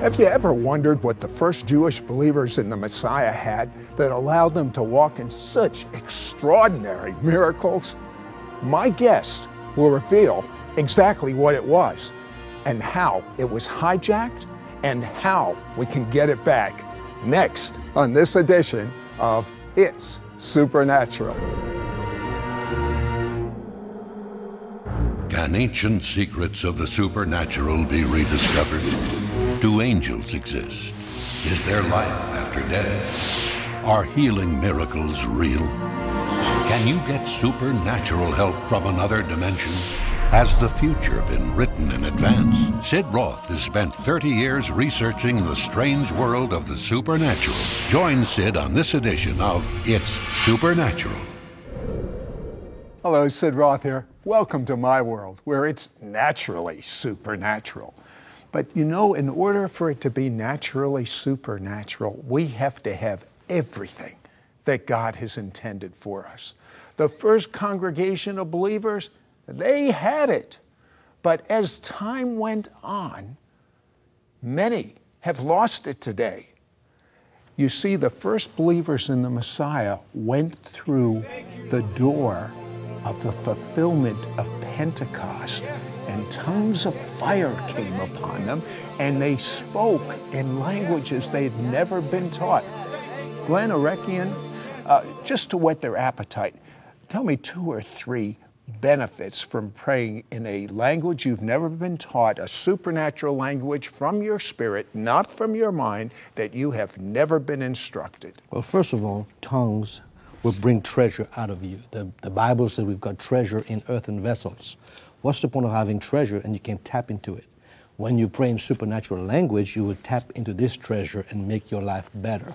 Have you ever wondered what the first Jewish believers in the Messiah had that allowed them to walk in such extraordinary miracles? My guest will reveal exactly what it was and how it was hijacked and how we can get it back next on this edition of It's Supernatural. Can ancient secrets of the supernatural be rediscovered? Do angels exist? Is there life after death? Are healing miracles real? Can you get supernatural help from another dimension? Has the future been written in advance? Sid Roth has spent 30 years researching the strange world of the supernatural. Join Sid on this edition of It's Supernatural. Hello, Sid Roth here. Welcome to my world, where it's naturally supernatural. But you know, in order for it to be naturally supernatural, we have to have everything that God has intended for us. The first congregation of believers, they had it. But as time went on, many have lost it today. You see, the first believers in the Messiah went through the door of the fulfillment of Pentecost and tongues of fire came upon them, and they spoke in languages they had never been taught. Glenn Arekion, uh, just to whet their appetite, tell me two or three benefits from praying in a language you've never been taught, a supernatural language from your spirit, not from your mind, that you have never been instructed? Well, first of all, tongues will bring treasure out of you. The, the Bible says we've got treasure in earthen vessels. What's the point of having treasure and you can't tap into it? When you pray in supernatural language, you will tap into this treasure and make your life better.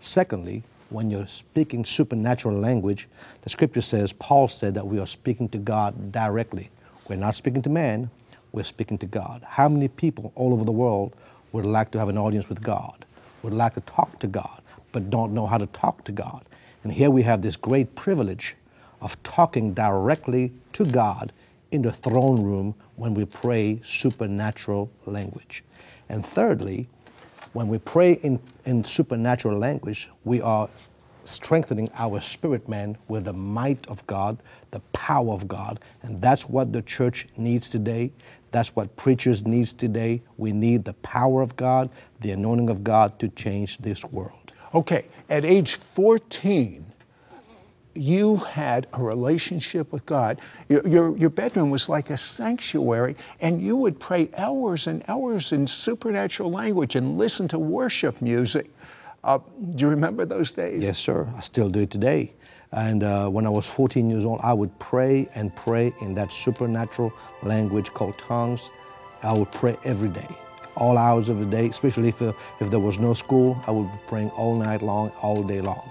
Secondly, when you're speaking supernatural language, the scripture says, Paul said that we are speaking to God directly. We're not speaking to man, we're speaking to God. How many people all over the world would like to have an audience with God, would like to talk to God, but don't know how to talk to God? And here we have this great privilege of talking directly to God in the throne room when we pray supernatural language. And thirdly, when we pray in, in supernatural language, we are strengthening our spirit man with the might of God, the power of God. And that's what the church needs today. That's what preachers needs today. We need the power of God, the anointing of God to change this world. Okay, at age 14, you had a relationship with God. Your, your, your, bedroom was like a sanctuary, and you would pray hours and hours in supernatural language and listen to worship music. Uh, do you remember those days? Yes, sir. I still do it today. And uh, when I was 14 years old, I would pray and pray in that supernatural language called tongues. I would pray every day, all hours of the day, especially if, uh, if there was no school. I would be praying all night long, all day long.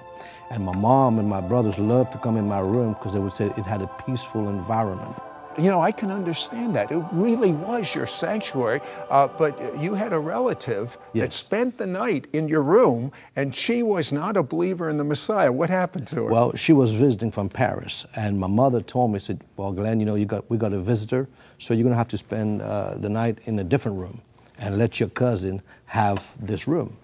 And my mom and my brothers loved to come in my room because they would say it had a peaceful environment. You know, I can understand that. It really was your sanctuary, uh, but you had a relative yes. that spent the night in your room, and she was not a believer in the Messiah. What happened to her? Well, she was visiting from Paris, and my mother told me, said, "Well, Glenn, you know, you got we got a visitor, so you're going to have to spend uh, the night in a different room, and let your cousin have this room."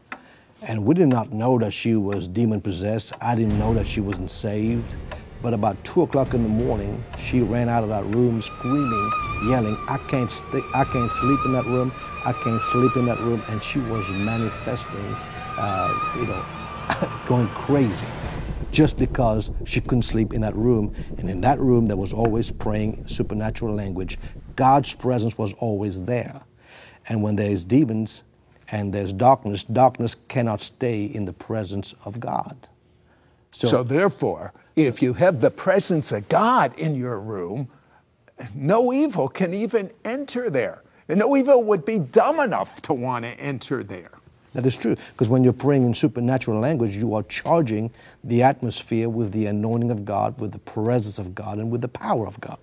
And we did not know that she was demon possessed. I didn't know that she wasn't saved. But about two o'clock in the morning, she ran out of that room screaming, yelling, I can't, st- I can't sleep in that room. I can't sleep in that room. And she was manifesting, uh, you know, going crazy just because she couldn't sleep in that room. And in that room, there was always praying supernatural language. God's presence was always there. And when there's demons, and there's darkness, darkness cannot stay in the presence of God. So, so, therefore, if you have the presence of God in your room, no evil can even enter there. And no evil would be dumb enough to want to enter there. That is true, because when you're praying in supernatural language, you are charging the atmosphere with the anointing of God, with the presence of God, and with the power of God.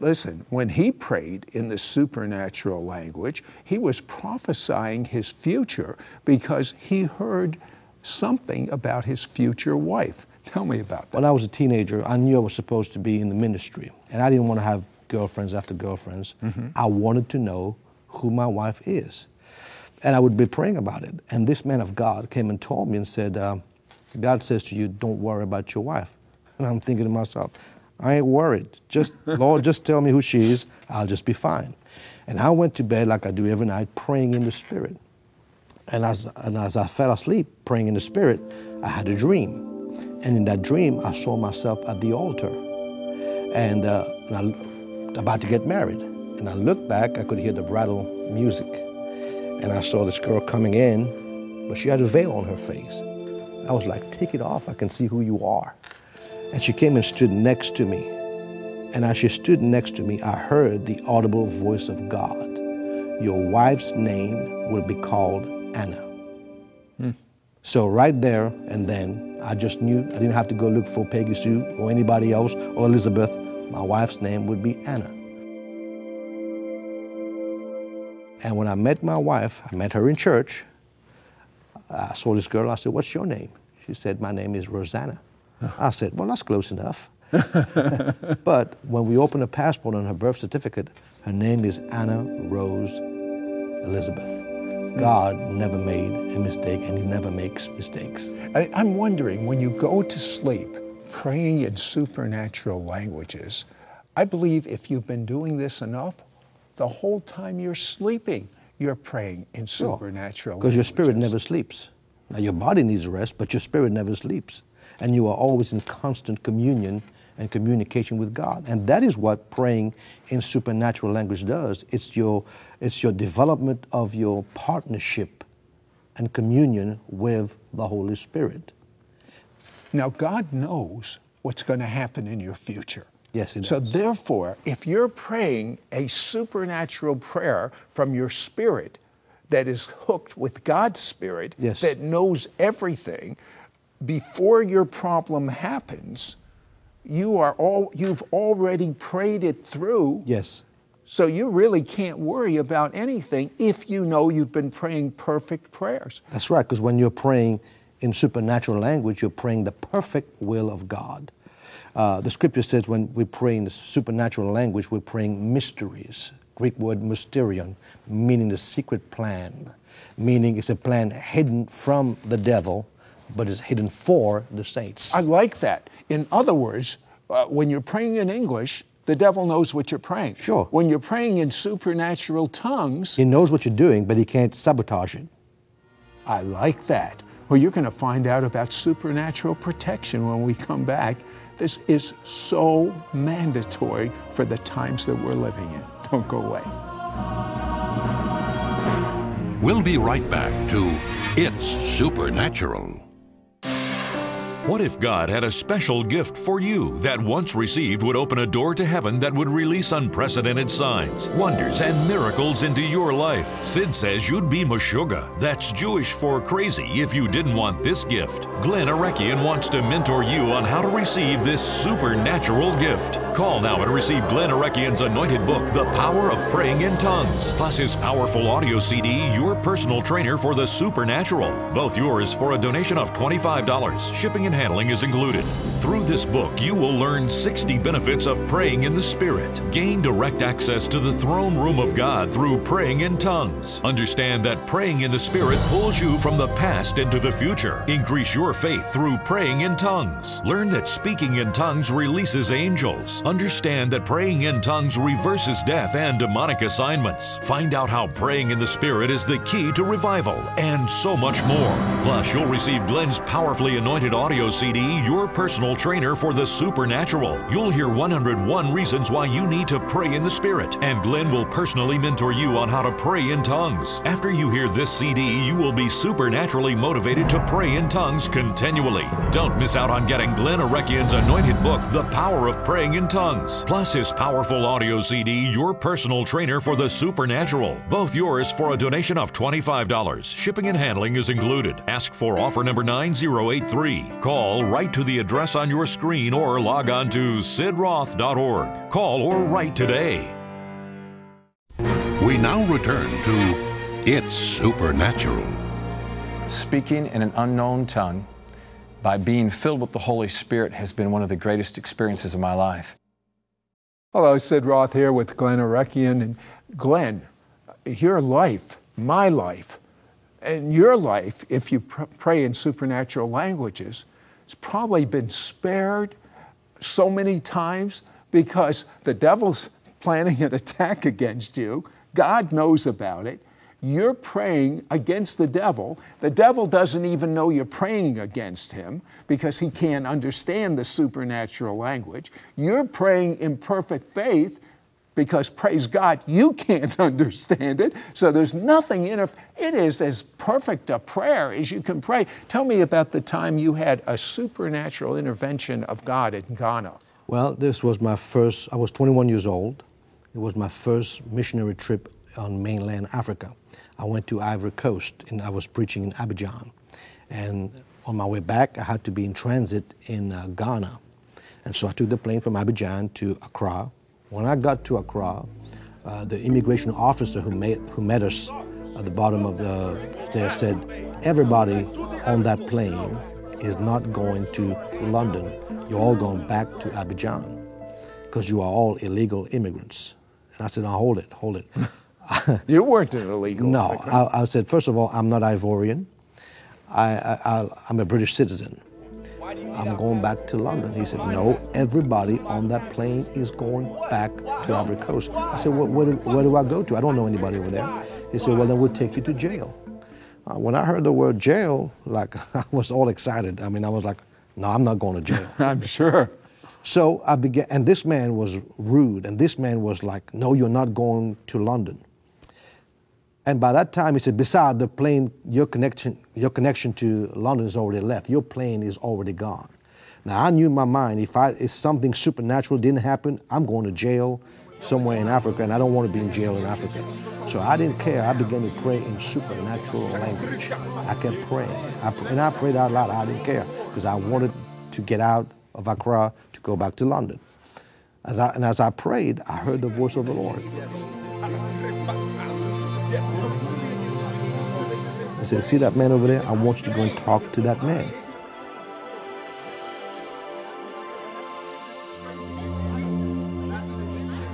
Listen, when he prayed in the supernatural language, he was prophesying his future because he heard something about his future wife. Tell me about that. When I was a teenager, I knew I was supposed to be in the ministry, and I didn't want to have girlfriends after girlfriends. Mm-hmm. I wanted to know who my wife is. And I would be praying about it. And this man of God came and told me and said, uh, God says to you, don't worry about your wife. And I'm thinking to myself, I ain't worried. Just, Lord, just tell me who she is. I'll just be fine. And I went to bed like I do every night, praying in the Spirit. And as, and as I fell asleep praying in the Spirit, I had a dream. And in that dream, I saw myself at the altar and, uh, and I, about to get married. And I looked back, I could hear the bridal music. And I saw this girl coming in, but she had a veil on her face. I was like, take it off, I can see who you are. And she came and stood next to me. And as she stood next to me, I heard the audible voice of God. Your wife's name will be called Anna. Hmm. So right there and then, I just knew I didn't have to go look for Peggy Sue or anybody else or Elizabeth. My wife's name would be Anna. And when I met my wife, I met her in church. I saw this girl. I said, What's your name? She said, My name is Rosanna. I said, Well, that's close enough. but when we opened her passport and her birth certificate, her name is Anna Rose Elizabeth. God never made a mistake and He never makes mistakes. I, am wondering when you go to sleep praying in supernatural languages, I believe if you've been doing this enough, the whole time you're sleeping, you're praying in supernatural Because your spirit never sleeps. Now, your body needs rest, but your spirit never sleeps. And you are always in constant communion and communication with God. And that is what praying in supernatural language does. It's your, it's your development of your partnership and communion with the Holy Spirit. Now, God knows what's going to happen in your future. Yes, So, therefore, if you're praying a supernatural prayer from your spirit that is hooked with God's spirit, yes. that knows everything, before your problem happens, you are all you've already prayed it through. Yes. So you really can't worry about anything if you know you've been praying perfect prayers. That's right, because when you're praying in supernatural language, you're praying the perfect will of God. Uh, the scripture says when we pray in the supernatural language, we're praying mysteries. Greek word mysterion, meaning the secret plan, meaning it's a plan hidden from the devil, but is hidden for the saints. I like that. In other words, uh, when you're praying in English, the devil knows what you're praying. Sure. When you're praying in supernatural tongues, he knows what you're doing, but he can't sabotage it. I like that. Well, you're going to find out about supernatural protection when we come back. This is so mandatory for the times that we're living in. Don't go away. We'll be right back to It's Supernatural. What if God had a special gift for you that once received would open a door to heaven that would release unprecedented signs, wonders, and miracles into your life? Sid says you'd be Meshuggah. That's Jewish for crazy if you didn't want this gift. Glenn Arekion wants to mentor you on how to receive this supernatural gift. Call now and receive Glenn Arekion's anointed book, The Power of Praying in Tongues, plus his powerful audio CD, Your Personal Trainer for the Supernatural. Both yours for a donation of $25. Shipping and handling is included. Through this book, you will learn 60 benefits of praying in the Spirit, gain direct access to the throne room of God through praying in tongues, understand that praying in the Spirit pulls you from the past into the future, increase your faith through praying in tongues, learn that speaking in tongues releases angels, understand that praying in tongues reverses death and demonic assignments, find out how praying in the Spirit is the key to revival, and so much more. Plus, you'll receive Glenn's powerfully anointed audio audio CD, Your Personal Trainer for the Supernatural. You'll hear 101 reasons why you need to pray in the Spirit, and Glenn will personally mentor you on how to pray in tongues. After you hear this CD, you will be supernaturally motivated to pray in tongues continually. Don't miss out on getting Glenn Arekion's anointed book, The Power of Praying in Tongues, plus his powerful audio CD, Your Personal Trainer for the Supernatural. Both yours for a donation of $25. Shipping and handling is included. Ask for offer number 9083. Call Call, write to the address on your screen, or log on to sidroth.org. Call or write today. We now return to It's Supernatural. Speaking in an unknown tongue by being filled with the Holy Spirit has been one of the greatest experiences of my life. Hello, Sid Roth here with Glenn Arekion. And Glenn, your life, my life, and your life, if you pr- pray in supernatural languages, it's probably been spared so many times because the devil's planning an attack against you. God knows about it. You're praying against the devil. The devil doesn't even know you're praying against him because he can't understand the supernatural language. You're praying in perfect faith because praise God, you can't understand it. So there's nothing in it. It is as perfect a prayer as you can pray. Tell me about the time you had a supernatural intervention of God in Ghana. Well, this was my first, I was 21 years old. It was my first missionary trip on mainland Africa. I went to Ivory Coast and I was preaching in Abidjan. And on my way back, I had to be in transit in uh, Ghana. And so I took the plane from Abidjan to Accra, when I got to Accra, uh, the immigration officer who, made, who met us at the bottom of the stairs said, Everybody on that plane is not going to London. You're all going back to Abidjan because you are all illegal immigrants. And I said, Now hold it, hold it. you weren't an illegal No, I, I, said, First of all, I'm not Ivorian. I, I, I'm a British citizen. I'm going back to London. He said, No, everybody on that plane is going back to Ivory Coast. I said, well, where, do, where do I go to? I don't know anybody over there. He said, Well, then we'll take you to jail. Uh, when I heard the word jail, like I was all excited. I mean, I was like, No, I'm not going to jail. I'm sure. So I began, and this man was rude, and this man was like, No, you're not going to London. And by that time, he said, beside the plane, your connection, your connection to London is already left. Your plane is already gone. Now, I knew in my mind, if, I, if something supernatural didn't happen, I'm going to jail somewhere in Africa, and I don't want to be in jail in Africa. So I didn't care. I began to pray in supernatural language. I kept praying. I, and I prayed out loud. I didn't care because I wanted to get out of Accra to go back to London. As I, and as I prayed, I heard the voice of the Lord. I said, See that man over there? I want you to go and talk to that man.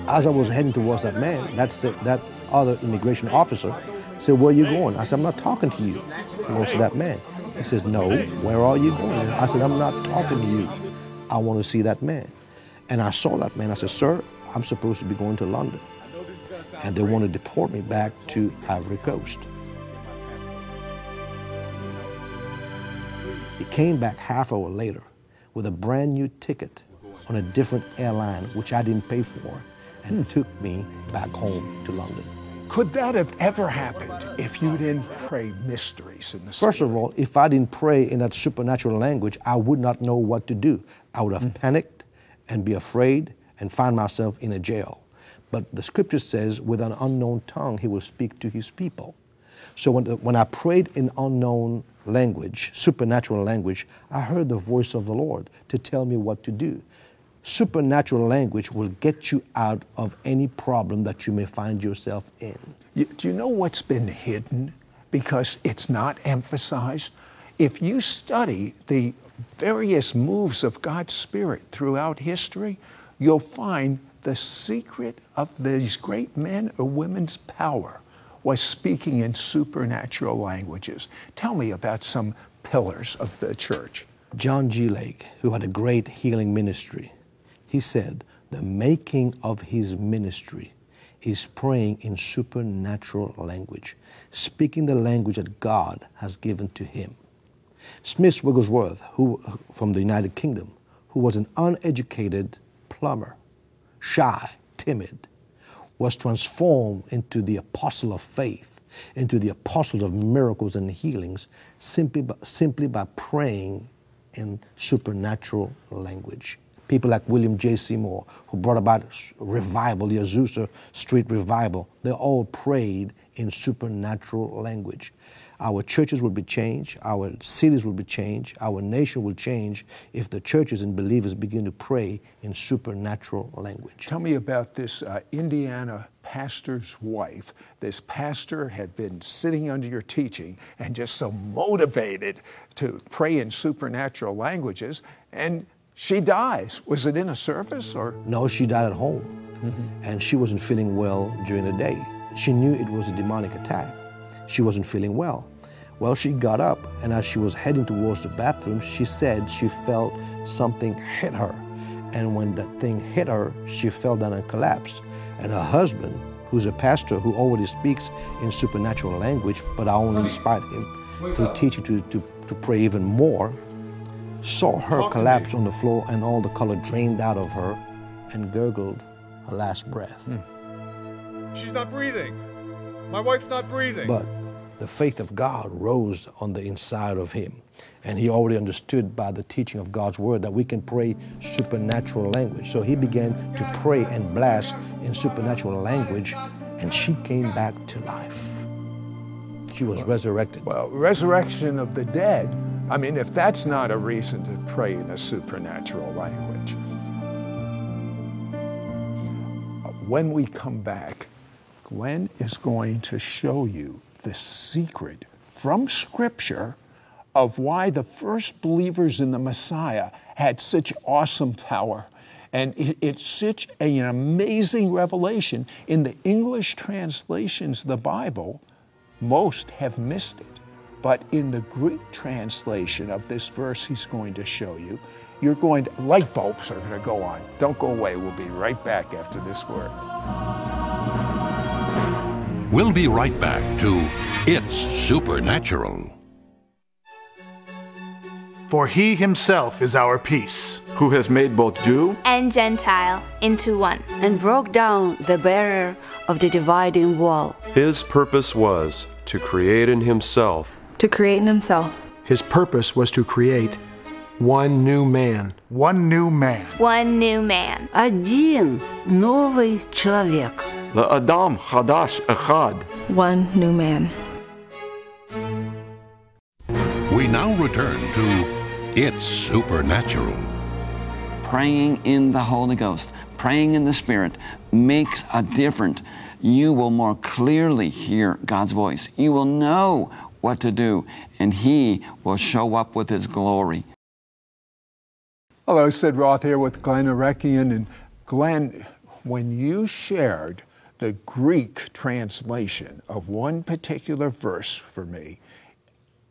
As I was heading towards that man, that's that other immigration officer said, Where are you going? I said, I'm not talking to you. He goes to that man. He says, No, where are you going? I said, I'm not talking to you. I want to see that man. And I saw that man. I said, Sir, I'm supposed to be going to London. And they want to deport me back to Ivory Coast. He came back half hour later with a brand new ticket on a different airline, which I didn't pay for, and hmm. took me back home to London. Could that have ever happened if you didn't pray mysteries in the First spirit? of all, if I didn't pray in that supernatural language, I would not know what to do. I would have mm. panicked and be afraid and find myself in a jail. But the scripture says, with an unknown tongue, he will speak to his people. So when, when I prayed in unknown language, supernatural language, I heard the voice of the Lord to tell me what to do. Supernatural language will get you out of any problem that you may find yourself in. You, do you know what's been hidden? Because it's not emphasized. If you study the various moves of God's Spirit throughout history, you'll find the secret of these great men or women's power was speaking in supernatural languages. Tell me about some pillars of the church. John G. Lake, who had a great healing ministry, he said, the making of his ministry is praying in supernatural language, speaking the language that God has given to him. Smith Wigglesworth, who, from the United Kingdom, who was an uneducated plumber, shy, timid, was transformed into the apostle of faith, into the apostle of miracles and healings, simply by, simply by praying in supernatural language. People like William J. Seymour, who brought about revival, the Azusa Street revival, they all prayed in supernatural language. Our churches will be changed, our cities will be changed, our nation will change if the churches and believers begin to pray in supernatural language. Tell me about this uh, Indiana pastor's wife. This pastor had been sitting under your teaching and just so motivated to pray in supernatural languages, and she dies. Was it in a service or? No, she died at home, mm-hmm. and she wasn't feeling well during the day. She knew it was a demonic attack. She wasn't feeling well. Well, she got up, and as she was heading towards the bathroom, she said she felt something hit her. And when that thing hit her, she fell down and collapsed. And her husband, who's a pastor who already speaks in supernatural language, but I only inspired him through teaching to, to, to pray even more, saw her collapse on the floor and all the color drained out of her and gurgled her last breath. Hmm. She's not breathing. My wife's not breathing. But the faith of God rose on the inside of him. And he already understood by the teaching of God's word that we can pray supernatural language. So he began to pray and blast in supernatural language, and she came back to life. She was resurrected. Well, resurrection of the dead. I mean, if that's not a reason to pray in a supernatural language. When we come back, Glenn is going to show you the secret from Scripture of why the first believers in the Messiah had such awesome power. And it, it's such an amazing revelation. In the English translations of the Bible, most have missed it. But in the Greek translation of this verse he's going to show you, you're going to, light bulbs are going to go on. Don't go away. We'll be right back after this word. We'll be right back to It's Supernatural. For he himself is our peace. who has made both Jew and Gentile into one. and broke down the barrier of the dividing wall. His purpose was to create in himself to create in himself His purpose was to create one new man. One new man. One new man. Один новый человек. Adam Hadash Echad. one new man. We now return to It's Supernatural. praying in the Holy Ghost, praying in the Spirit makes a difference. You will more clearly hear God's voice. You will know what to do, and He will show up with His glory. Hello, Sid Roth here with Glenn Arekion. And Glenn, when you shared the Greek translation of one particular verse for me,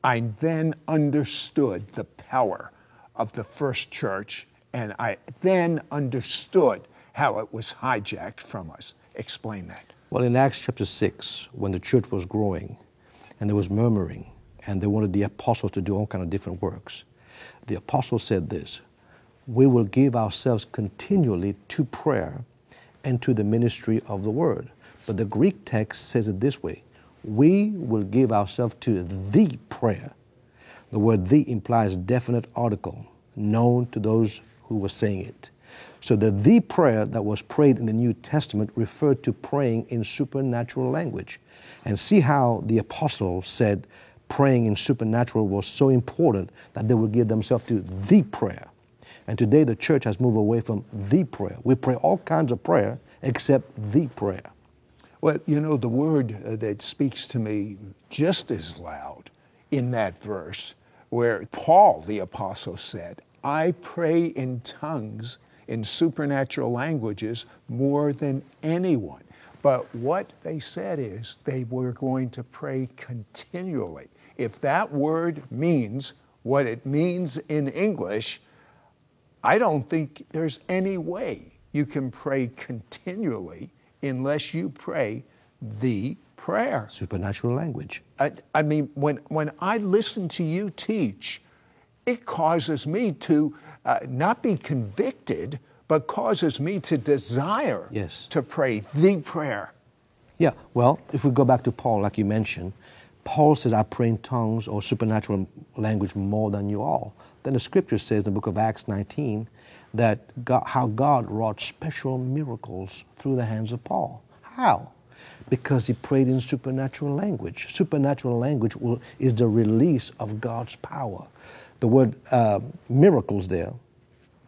I then understood the power of the first church, and I then understood how it was hijacked from us. Explain that. Well, in Acts chapter 6, when the church was growing and there was murmuring and they wanted the apostles to do all kind of different works, the apostle said this, we will give ourselves continually to prayer and to the ministry of the word. But the Greek text says it this way, we will give ourselves to the prayer. The word the implies definite article, known to those who were saying it. So the the prayer that was prayed in the New Testament referred to praying in supernatural language. And see how the apostle said praying in supernatural was so important that they would give themselves to the prayer. And today the church has moved away from the prayer. We pray all kinds of prayer except the prayer. Well, you know, the word uh, that speaks to me just as loud in that verse, where Paul the Apostle said, I pray in tongues, in supernatural languages, more than anyone. But what they said is they were going to pray continually. If that word means what it means in English, I don't think there's any way you can pray continually unless you pray the prayer. Supernatural language. I, I mean, when, when I listen to you teach, it causes me to uh, not be convicted, but causes me to desire Yes. to pray the prayer. Yeah, well, if we go back to Paul, like you mentioned, Paul says, I pray in tongues or supernatural language more than you all. Then the scripture says in the book of Acts 19 that God, how God wrought special miracles through the hands of Paul. How? Because he prayed in supernatural language. Supernatural language will, is the release of God's power. The word uh, miracles there,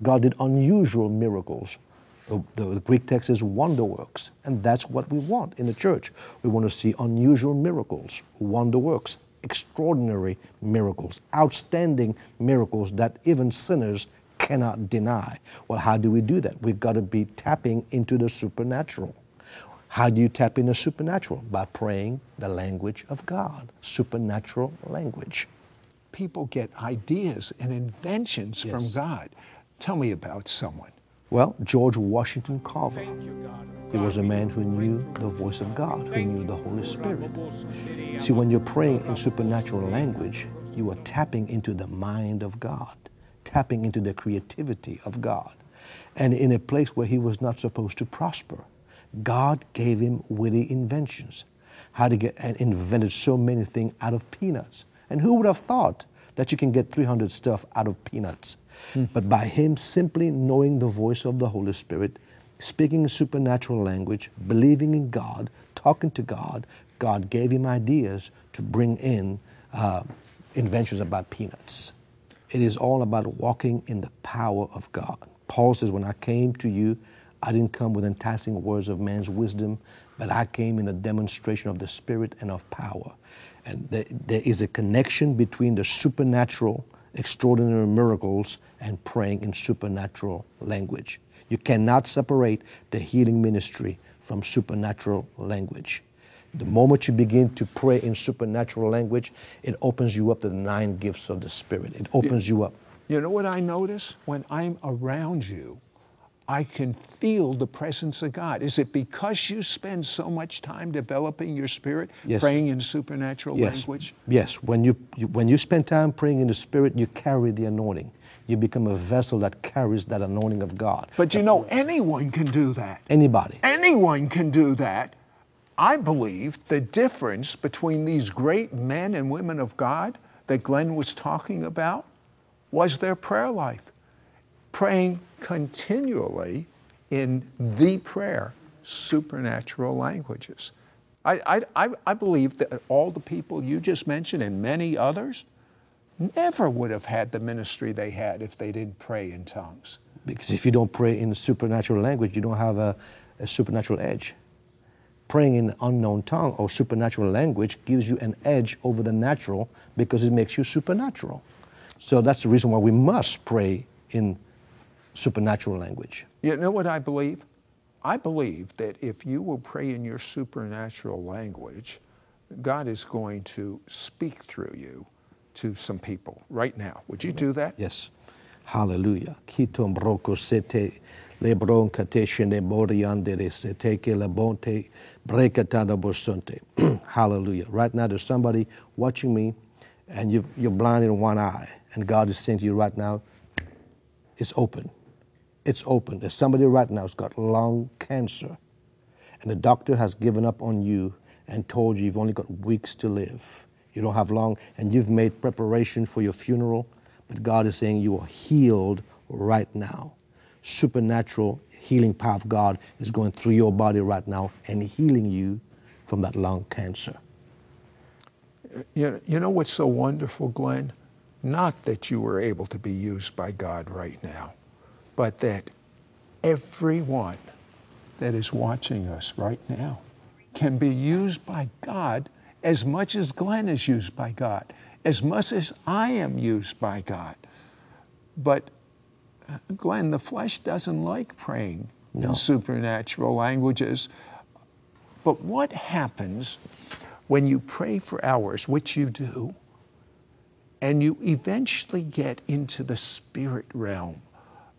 God did unusual miracles. The, the, the Greek text is wonder works, and that's what we want in the church. We want to see unusual miracles, wonder works, extraordinary miracles, outstanding miracles that even sinners cannot deny. Well, how do we do that? We've got to be tapping into the supernatural. How do you tap into the supernatural? By praying the language of God, supernatural language. People get ideas and inventions Yes. from God. Tell me about someone. Well, George Washington Carver. He was a man who knew the voice of God, who knew the Holy Spirit. See, when you're praying in supernatural language, you are tapping into the mind of God, tapping into the creativity of God. And in a place where he was not supposed to prosper, God gave him witty inventions, how to get and invented so many things out of peanuts. And who would have thought that you can get 300 stuff out of peanuts? But by him simply knowing the voice of the Holy Spirit, speaking a supernatural language, believing in God, talking to God, God gave him ideas to bring in uh, inventions about peanuts. It is all about walking in the power of God. Paul says, When I came to you, I didn't come with enticing words of man's wisdom, but I came in a demonstration of the Spirit and of power. And there, there is a connection between the supernatural, extraordinary miracles, and praying in supernatural language. You cannot separate the healing ministry from supernatural language. The moment you begin to pray in supernatural language, it opens you up to the nine gifts of the Spirit. It opens you up. You know what I notice? When I'm around you, I can feel the presence of God. Is it because you spend so much time developing your spirit, Yes. praying in supernatural Yes. language? Yes. When you, you when you spend time praying in the Spirit, you carry the anointing. You become a vessel that carries that anointing of God. But you know, anyone can do that. Anybody. Anyone can do that. I believe the difference between these great men and women of God that Glenn was talking about was their prayer life. Praying continually in the prayer, supernatural languages. I, I, I, believe that all the people you just mentioned and many others never would have had the ministry they had if they didn't pray in tongues. Because if you don't pray in supernatural language, you don't have a, a supernatural edge. Praying in unknown tongue or supernatural language gives you an edge over the natural because it makes you supernatural. So that's the reason why we must pray in supernatural language. You know what I believe? I believe that if you will pray in your supernatural language, God is going to speak through you to some people right now. Would you do that? Yes. Hallelujah. Kitom broko sete lebron kate shene boriandere sete ke lebonte brekatana bosonte. Hallelujah. Right now, there's somebody watching me, and you've, you're blind in one eye, and God is saying to you right now, it's open. It's open. There's somebody right now who's got lung cancer, and the doctor has given up on you and told you you've only got weeks to live. You don't have long, and you've made preparation for your funeral, but God is saying you are healed right now. Supernatural healing power of God is going through your body right now and healing you from that lung cancer. You know, what's so wonderful, Glenn? Not that you were able to be used by God right now, but that everyone that is watching us right now can be used by God as much as Glenn is used by God, as much as I am used by God. But uh, Glenn, the flesh doesn't like praying in supernatural languages. But what happens when you pray for hours, which you do, and you eventually get into the spirit realm?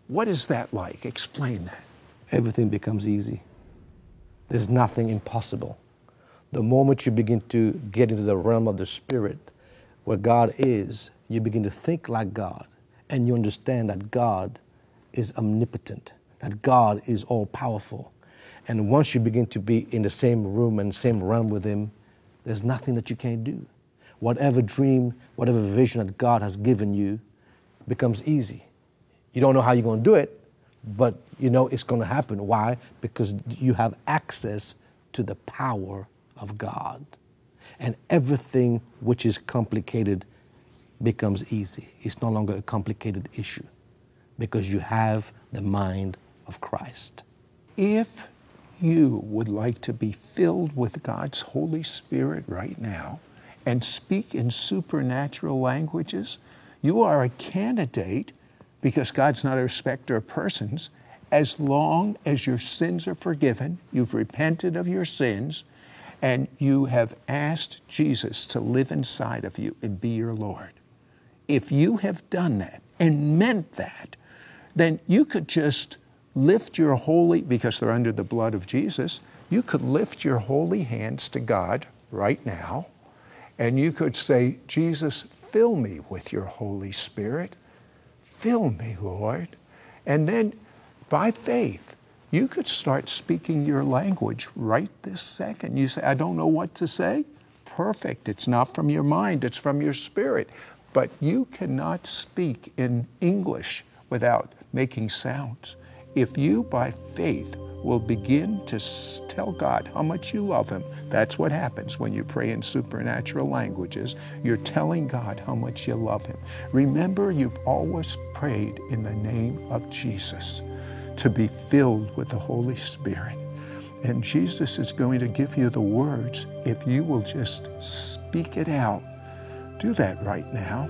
What is that like? Explain that. Everything becomes easy. There's nothing impossible. The moment you begin to get into the realm of the spirit, where God is, you begin to think like God, and you understand that God is omnipotent, that God is all powerful. And once you begin to be in the same room and same realm with Him, there's nothing that you can't do. Whatever dream, whatever vision that God has given you becomes easy. You don't know how you're going to do it, but you know it's going to happen. Why? Because you have access to the power of God. And everything which is complicated becomes easy. It's no longer a complicated issue because you have the mind of Christ. If you would like to be filled with God's Holy Spirit right now and speak in supernatural languages, you are a candidate because God's not a respecter of persons As long as your sins are forgiven, you've repented of your sins, and you have asked Jesus to live inside of you and be your Lord. If you have done that and meant that, then you could just lift your holy, because they're under the blood of Jesus, you could lift your holy hands to God right now, and you could say, Jesus, fill me with your Holy Spirit. Fill me, Lord. And then by faith, you could start speaking your language right this second. You say, I don't know what to say. Perfect. It's not from your mind, it's from your spirit. But you cannot speak in English without making sounds. If you, by faith, will begin to tell God how much you love Him, that's what happens when you pray in supernatural languages. You're telling God how much you love Him. Remember, you've always prayed in the name of Jesus to be filled with the Holy Spirit. And Jesus is going to give you the words if you will just speak it out. Do that right now.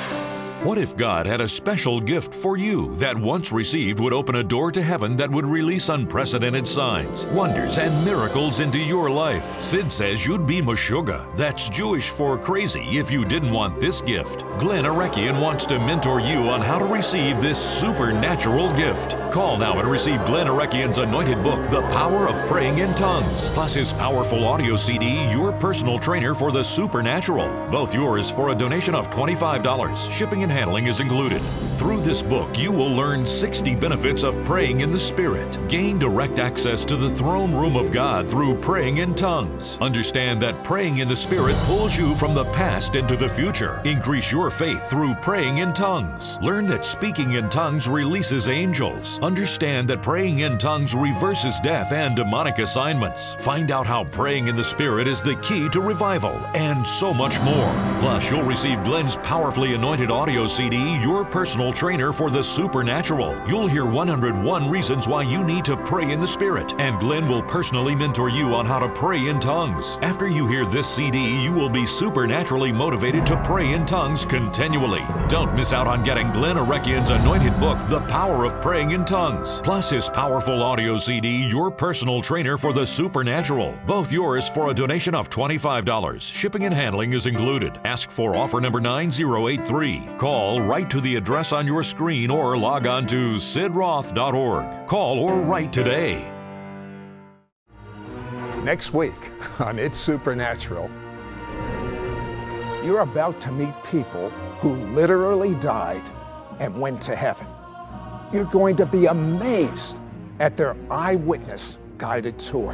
What if God had a special gift for you that once received would open a door to heaven that would release unprecedented signs, wonders, and miracles into your life? Sid says you'd be Meshuggah. That's Jewish for crazy if you didn't want this gift. Glenn Arekion wants to mentor you on how to receive this supernatural gift. Call now and receive Glenn Arekion's anointed book, The Power of Praying in Tongues, plus his powerful audio CD, Your Personal Trainer for the Supernatural. Both yours for a donation of $25. Shipping and handling is included. Through this book, you will learn 60 benefits of praying in the Spirit, gain direct access to the throne room of God through praying in tongues, understand that praying in the Spirit pulls you from the past into the future, increase your faith through praying in tongues, learn that speaking in tongues releases angels, understand that praying in tongues reverses death and demonic assignments, find out how praying in the Spirit is the key to revival, and so much more. Plus, you'll receive Glenn's powerfully anointed audio CD, Your Personal Trainer for the Supernatural. You'll hear 101 reasons why you need to pray in the Spirit, and Glenn will personally mentor you on how to pray in tongues. After you hear this CD, you will be supernaturally motivated to pray in tongues continually. Don't miss out on getting Glenn Arekion's anointed book, The Power of Praying in Tongues, plus his powerful audio CD, Your Personal Trainer for the Supernatural. Both yours for a donation of $25. Shipping and handling is included. Ask for offer number 9083. Call, write to the address on your screen, or log on to sidroth.org. Call or write today. Next week on It's Supernatural, you're about to meet people who literally died and went to heaven. You're going to be amazed at their eyewitness guided tour.